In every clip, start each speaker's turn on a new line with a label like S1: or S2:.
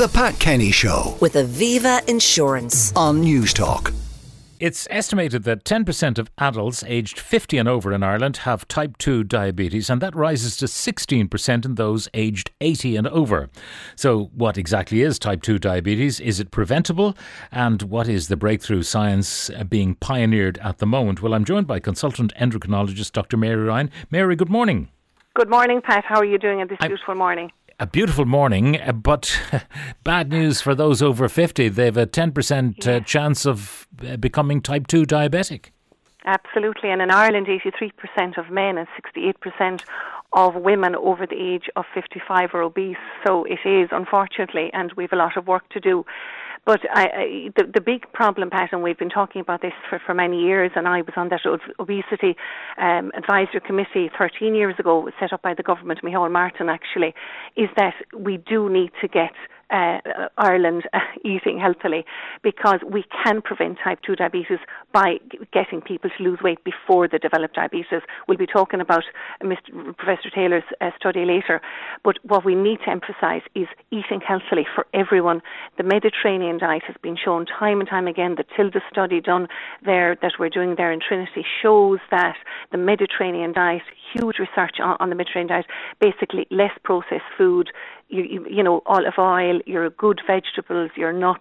S1: The Pat Kenny Show
S2: with Aviva Insurance.
S1: on Newstalk.
S3: It's estimated that 10% of adults aged 50 and over in Ireland have type 2 diabetes, and that rises to 16% in those aged 80 and over. So, what exactly is type 2 diabetes? Is it preventable? And what is the breakthrough science uh, being pioneered at the moment? Well, I'm joined by consultant endocrinologist Dr. Mary Ryan. Mary, good morning.
S4: Good morning, Pat. How are you doing on this beautiful morning?
S3: A beautiful morning, uh, but bad news for those over 50. They've a 10% uh, chance of uh, becoming type 2 diabetic.
S4: Absolutely. And in Ireland, 83% of men and 68% of women over the age of 55 are obese. So it is, unfortunately, and we've a lot of work to do. But I, I, the, the big problem, Pat, and we've been talking about this for, for many years, and I was on that ob- obesity um, advisory committee 13 years ago, set up by the government, Micheál Martin actually, is that we do need to get uh, Ireland uh, eating healthily because we can prevent type 2 diabetes by getting people to lose weight before they develop diabetes. We'll be talking about Mr. Professor Taylor's uh, study later. But what we need to emphasise is eating healthily for everyone. The Mediterranean diet has been shown time and time again. The Tilda study done there that we're doing there in Trinity shows that the Mediterranean diet, huge research on, on the Mediterranean diet, basically less processed food, you, you, you know, olive oil, your good vegetables, your nuts,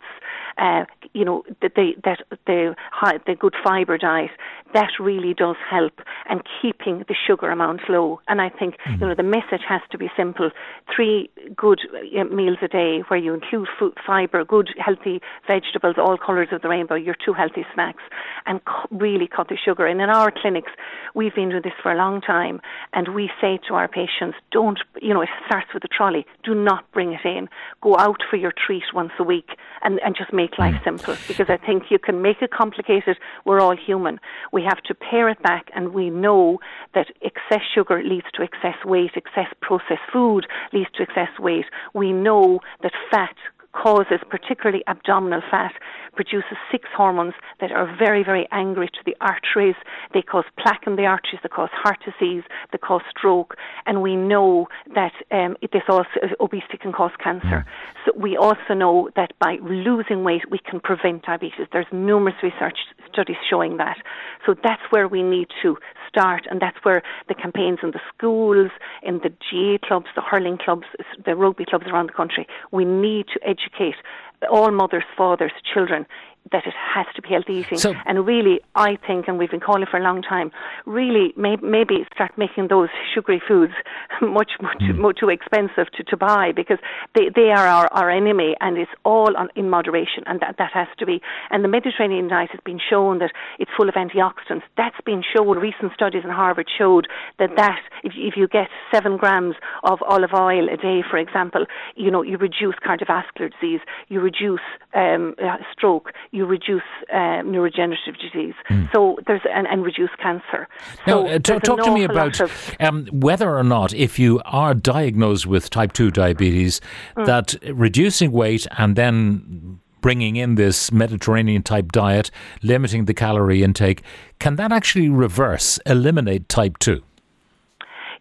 S4: uh, you know, the, the, that the high, the good fibre diet, that really does help and keeping the sugar amount low. And I think you know the message has to be simple: three good uh, meals a day where you include food, fibre, good healthy vegetables, all colours of the rainbow, your two healthy snacks, and really cut the sugar. And in our clinics, we've been doing this for a long time, and we say to our patients, don't, you know, it starts with the trolley. Do not bring it in. Go out for your treat once a week, and and just make life mm. simple. Because I think you can make it complicated. We're all human. We have to pare it back, and we know that excess sugar leads to excess weight, excess processed food leads to excess weight. We know that fat causes, particularly abdominal fat, produces six hormones that are very, very angry to the arteries. They cause plaque in the arteries, they cause heart disease, they cause stroke, and we know that um, this also obesity can cause cancer. So we also know that by losing weight, we can prevent diabetes. There's numerous research studies showing that. So that's where we need to start, and that's where the campaigns in the schools, in the GAA clubs, the hurling clubs, the rugby clubs around the country, we need to educate all mothers, fathers, children that it has to be healthy eating.
S3: So-
S4: and really, I think, and we've been calling for a long time, really may, maybe start making those sugary foods much, much more too expensive to, to buy because they, they are our, our enemy and it's all on, in moderation and that, that has to be. And the Mediterranean diet has been shown that it's full of antioxidants. That's been shown. Recent studies in Harvard showed that that if, if you get seven grams of olive oil a day, for example, you know you reduce cardiovascular disease, you reduce um, uh, stroke, you reduce um, neurodegenerative disease. So there's and, and reduce cancer.
S3: Now,
S4: So
S3: uh, ta-
S4: there's
S3: talk to me about
S4: of-
S3: um, whether or not, if you are diagnosed with type 2 diabetes,
S4: Mm.
S3: that reducing weight and then bringing in this Mediterranean type diet, limiting the calorie intake, can that actually reverse, eliminate type 2?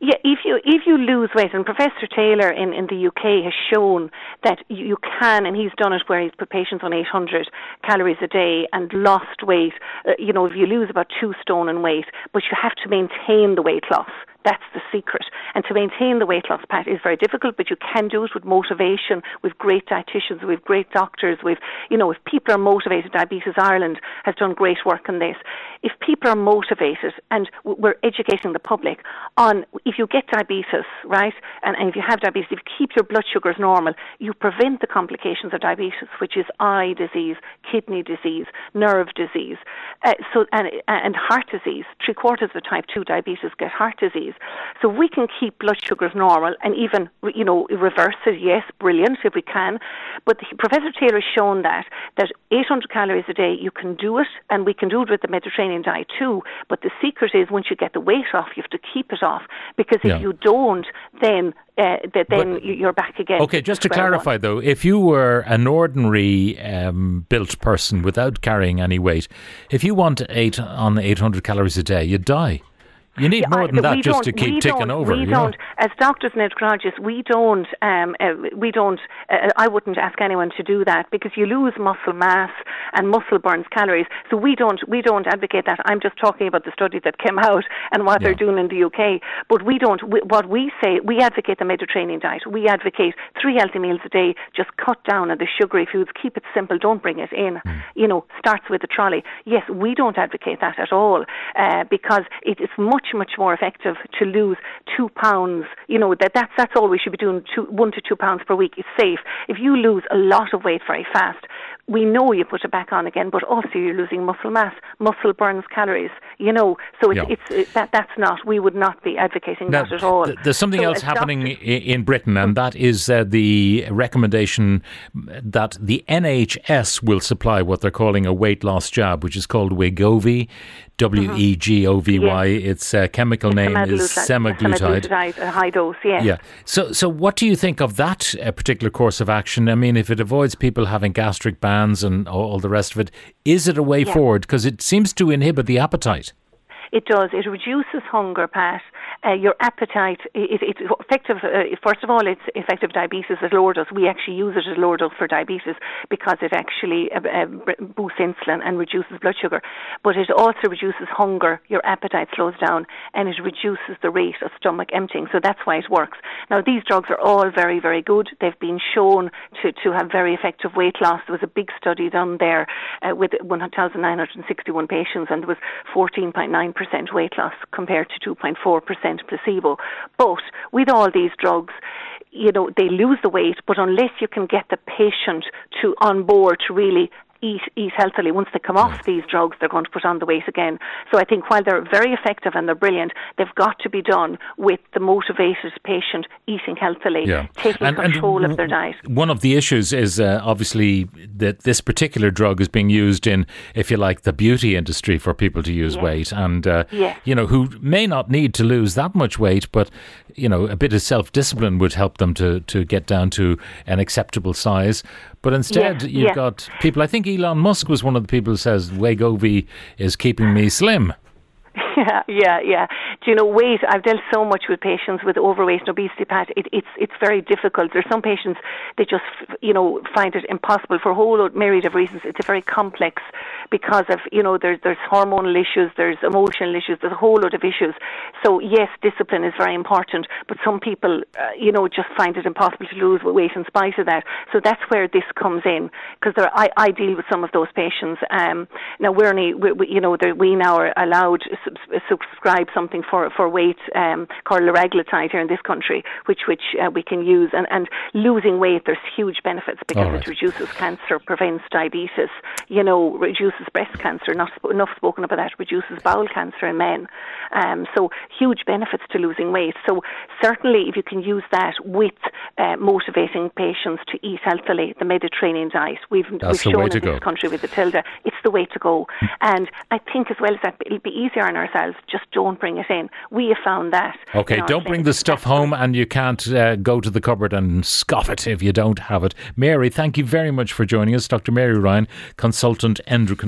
S4: Yeah, if you if you lose weight, and Professor Taylor in, in the UK has shown that you, you can, and he's done it where he's put patients on 800 calories a day and lost weight. Uh, you know, if you lose about two stone in weight, but you have to maintain the weight loss. That's the secret. And to maintain the weight loss, Pat, is very difficult, but you can do it with motivation. We've great dietitians, we've great doctors, we've, you know, if people are motivated, Diabetes Ireland has done great work on this. If people are motivated and we're educating the public on if you get diabetes, right, and, and if you have diabetes, if you keep your blood sugars normal, you prevent the complications of diabetes, which is eye disease, kidney disease, nerve disease, uh, so and, and heart disease. Three quarters of type 2 diabetes get heart disease. So we can keep blood sugars normal and even, you know, reverse it. Yes, brilliant if we can. But Professor Taylor has shown that that 800 calories a day you can do it, and we can do it with the Mediterranean diet too. But the secret is once you get the weight off, you have to keep it off because if
S3: Yeah.
S4: you don't, then uh, th- then
S3: But-
S4: you- you're back again.
S3: Okay, just to
S4: square one.
S3: clarify though, if you were an ordinary um, built person without carrying any weight, if you want eight on 800 calories a day, you'd die. You need more than that just to keep ticking over.
S4: We don't, as doctors and endocrinologists, we don't, um, uh, we don't. Uh, I wouldn't ask anyone to do that because you lose muscle mass and muscle burns calories. So we don't, we don't advocate that. I'm just talking about the study that came out and what yeah. they're doing in the UK. But we don't. We, what we say, we advocate the Mediterranean diet. We advocate three healthy meals a day. Just cut down on the sugary foods. Keep it simple. Don't bring it in. Mm. You know, starts with the trolley. Yes, we don't advocate that at all uh, because it is much, much more effective to lose two pounds. You know that that's that's all we should be doing. Two, one to two pounds per week is safe. If you lose a lot of weight very fast, we know you put it back on again, but also you're losing muscle mass. Muscle burns calories, you know. So it's, yeah. it's it, that that's not. We would not be advocating now, that at all.
S3: Th- there's something so else happening doctors, in Britain, and that is uh, the recommendation that the NHS will supply what they're calling a weight loss jab, which is called Wegovy. W E G O V Y. Its uh, chemical name is semaglutide.
S4: Semaglutide, a high dose. Yeah.
S3: Yeah. So, so what do you think of that uh, particular course of action? I mean, if it avoids people having gastric bands and all the rest of it, is it a way yeah. forward? Because it seems to inhibit the appetite.
S4: It does. It reduces hunger, Pat. Uh, your appetite, it, it, effective, uh, first of all, it's effective diabetes at lower. We actually use it at lower dose for diabetes because it actually uh, uh boosts insulin and reduces blood sugar. But it also reduces hunger, your appetite slows down, and it reduces the rate of stomach emptying. So that's why it works. Now, these drugs are all very, very good. They've been shown to, to have very effective weight loss. There was a big study done there uh, with 1,961 patients, and there was 14.9% weight loss compared to 2.4% placebo. But with all these drugs, you know, they lose the weight, but unless you can get the patient to on board to really eat eat healthily. Once they come off these drugs, they're going to put on the weight again. So I think while they're very effective and they're brilliant, they've got to be done with the motivated patient eating healthily, yeah. taking and, control and of their diet.
S3: One of the issues is uh, obviously that this particular drug is being used in, if you like, the beauty industry for people to use yes. weight, and uh, yes. you know who may not need to lose that much weight, but you know a bit of self discipline would help them to to get down to an acceptable size. But instead, yeah, you've yeah. got people. I think Elon Musk was one of the people who says Wegovy is keeping me slim.
S4: Yeah, yeah, yeah. Do you know weight? I've dealt so much with patients with overweight and obesity. Pat, it, it's it's very difficult. There's some patients that just you know find it impossible for a whole myriad of reasons. It's a very complex because of you know there's there's hormonal issues, there's emotional issues, there's a whole lot of issues. So yes, discipline is very important, but some people uh, you know just find it impossible to lose weight in spite of that. So that's where this comes in because I I deal with some of those patients. Um, now we're only we, we, you know we now are allowed to subscribe something for for weight um, called liraglutide here in this country, which which uh, we can use. And, and losing weight, there's huge benefits because right. it reduces cancer, prevents diabetes, you know, reduces breast cancer. Not sp- enough spoken about that. Reduces bowel cancer in men. Um, so huge benefits to losing weight. So certainly, if you can use that with uh, motivating patients to eat healthily, the Mediterranean diet, we've, we've shown in this country with the Tilda, it's the way to go. and I think as well as that, it'll be easier on ourselves. Just don't bring it in. We have found that.
S3: Okay, don't bring the stuff home, and you can't uh, go to the cupboard and scoff it if you don't have it. Mary, thank you very much for joining us, Dr. Mary Ryan, consultant endocrinologist.